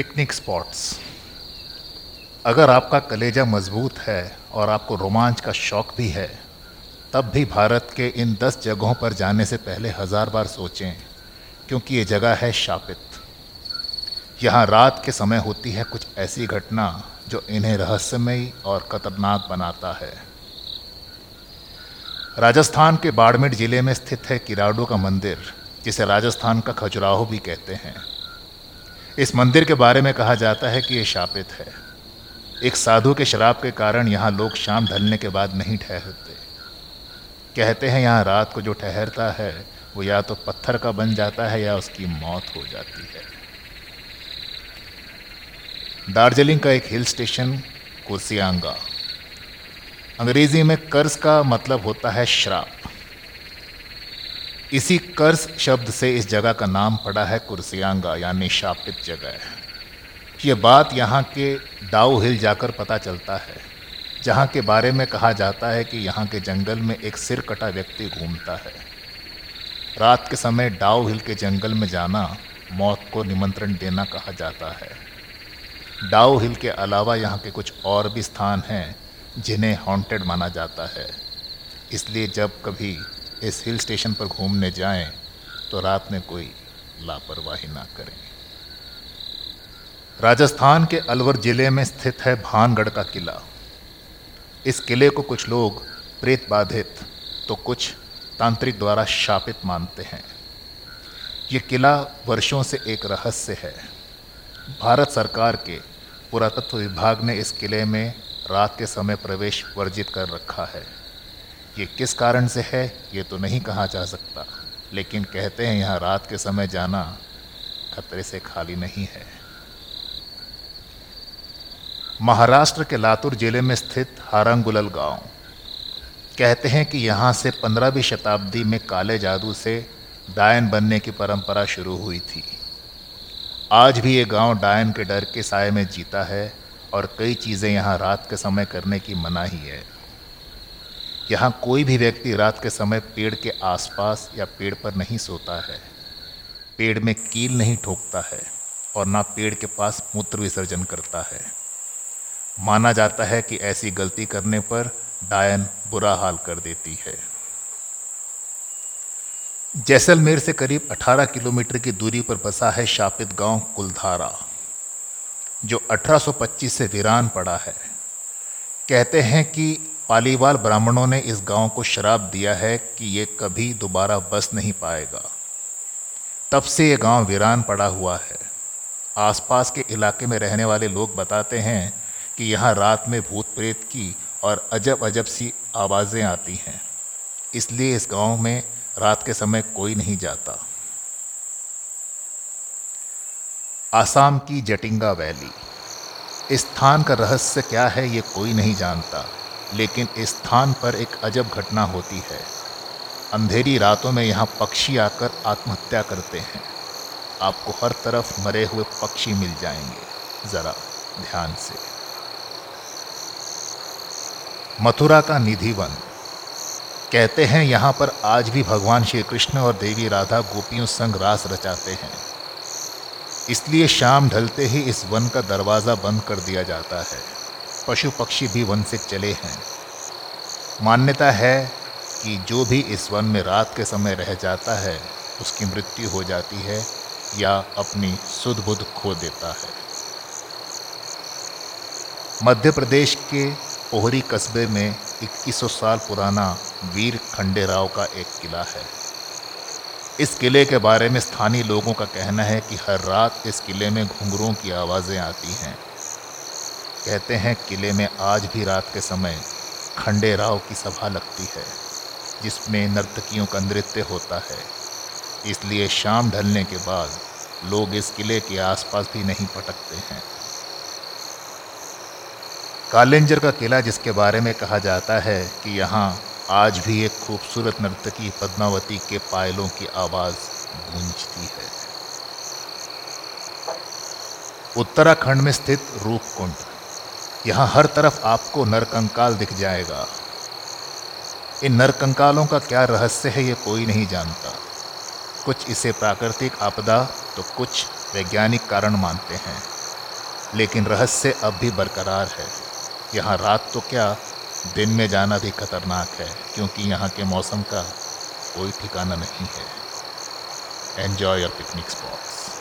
Picnic spots. अगर आपका कलेजा मज़बूत है और आपको रोमांच का शौक भी है, तब भी भारत के इन दस जगहों पर जाने से पहले हज़ार बार सोचें, क्योंकि ये जगह है शापित। यहाँ रात के समय होती है कुछ ऐसी घटना जो इन्हें रहस्यमयी और खतरनाक बनाता है। राजस्थान के बाड़मेर ज़िले में स्थित है किराडो का मंदिर, जिसे राजस्थान का खजुराहो भी कहते हैं। इस मंदिर के बारे में कहा जाता है कि ये शापित है। एक साधु के शराब के कारण यहाँ लोग शाम ढलने के बाद नहीं ठहरते। कहते हैं यहाँ रात को जो ठहरता है, वो या तो पत्थर का बन जाता है या उसकी मौत हो जाती है। दार्जिलिंग का एक हिल स्टेशन कुर्सियांगा अंग्रेज़ी में कर्ज का मतलब होता है श्राप। इसी कर्ज शब्द से इस जगह का नाम पड़ा है कुर्सियांगा, यानी शापित जगह। ये बात यहाँ के डाउ हिल जाकर पता चलता है, जहाँ के बारे में कहा जाता है कि यहाँ के जंगल में एक सिर कटा व्यक्ति घूमता है। रात के समय डाउ हिल के जंगल में जाना, मौत को निमंत्रण देना कहा जाता है। डाउ हिल के अलावा यहाँ के कुछ और भी स्थान हैं, जिन्हें हॉन्टेड माना जाता है। इसलिए जब कभी इस हिल स्टेशन पर घूमने जाएँ तो रात में कोई लापरवाही ना करें। राजस्थान के अलवर ज़िले में स्थित है भानगढ़ का किला। इस किले को कुछ लोग प्रेत बाधित तो कुछ तांत्रिक द्वारा शापित मानते हैं। ये किला वर्षों से एक रहस्य है। भारत सरकार के पुरातत्व विभाग ने इस किले में रात के समय प्रवेश वर्जित कर रखा है। ये किस कारण से है, ये तो नहीं कहा जा सकता। लेकिन कहते हैं, यहाँ रात के समय जाना खतरे से खाली नहीं है। महाराष्ट्र के लातूर ज़िले में स्थित हारंगुलल गाँव। कहते हैं कि यहाँ से पंद्रहवीं शताब्दी में काले जादू से डायन बनने की परंपरा शुरू हुई थी। आज भी ये गाँव डायन के डर के साय में जीता है और कई चीज़ें यहाँ रात के समय करने की मनाही है। यहाँ कोई भी व्यक्ति रात के समय पेड़ के आसपास या पेड़ पर नहीं सोता है। पेड़ में कील नहीं ठोकता है और ना पेड़ के पास मूत्र विसर्जन करता है। माना जाता है कि ऐसी गलती करने पर डायन बुरा हाल कर देती है। जैसलमेर से करीब 18 किलोमीटर की दूरी पर बसा है शापित गाँव कुलधारा, जो 1825 से वीरान पड़ा है। कहते हैं कि पालीवाल ब्राह्मणों ने इस गाँव को शराब दिया है कि ये कभी दोबारा बस नहीं पाएगा। तब से ये गाँव वीरान पड़ा हुआ है। आसपास के इलाके में रहने वाले लोग बताते हैं कि यहाँ रात में भूत प्रेत की और अजब अजब सी आवाज़ें आती हैं। इसलिए इस गाँव में रात के समय कोई नहीं जाता। आसाम की जटिंगा वैली। इस स्थान का रहस्य क्या है ये कोई नहीं जानता। लेकिन इस स्थान पर एक अजब घटना होती है। अंधेरी रातों में यहाँ पक्षी आकर आत्महत्या करते हैं। आपको हर तरफ़ मरे हुए पक्षी मिल जाएँगे। ज़रा ध्यान से। मथुरा का निधि वन कहते हैं यहाँ पर आज भी भगवान श्री कृष्ण और देवी राधा गोपियों संग रास रचाते हैं। इसलिए शाम ढलते ही इस वन का दरवाज़ा बंद कर दिया जाता है। पशु पक्षी भी वन से चले हैं। मान्यता है कि जो भी इस वन में रात के समय रह जाता है, उसकी मृत्यु हो जाती है या अपनी सुध बुध खो देता है। मध्य प्रदेश के पोहरी कस्बे में 2100 साल पुराना वीर खंडेराव का एक किला है। इस किले के बारे में स्थानीय लोगों का कहना है कि हर रात इस किले में घुंघरों की आवाज़ें आती हैं। कहते हैं, किले में आज भी रात के समय खंडे राव की सभा लगती है, जिसमें नर्तकियों का नृत्य होता है। इसलिए शाम ढलने के बाद लोग इस किले के आसपास भी नहीं पटकते हैं। कालेंजर का किला, जिसके बारे में कहा जाता है कि यहाँ आज भी एक खूबसूरत नर्तकी पद्मावती के पायलों की आवाज़ गूंजती है। उत्तराखंड में स्थित रूपकुंड। यहाँ हर तरफ़ आपको नरकंकाल दिख जाएगा। इन नरकंकालों का क्या रहस्य है ये कोई नहीं जानता। कुछ इसे प्राकृतिक आपदा तो कुछ वैज्ञानिक कारण मानते हैं। लेकिन रहस्य अब भी बरकरार है। यहाँ रात तो क्या दिन में जाना भी खतरनाक है, क्योंकि यहाँ के मौसम का कोई ठिकाना नहीं है। Enjoy your picnic spots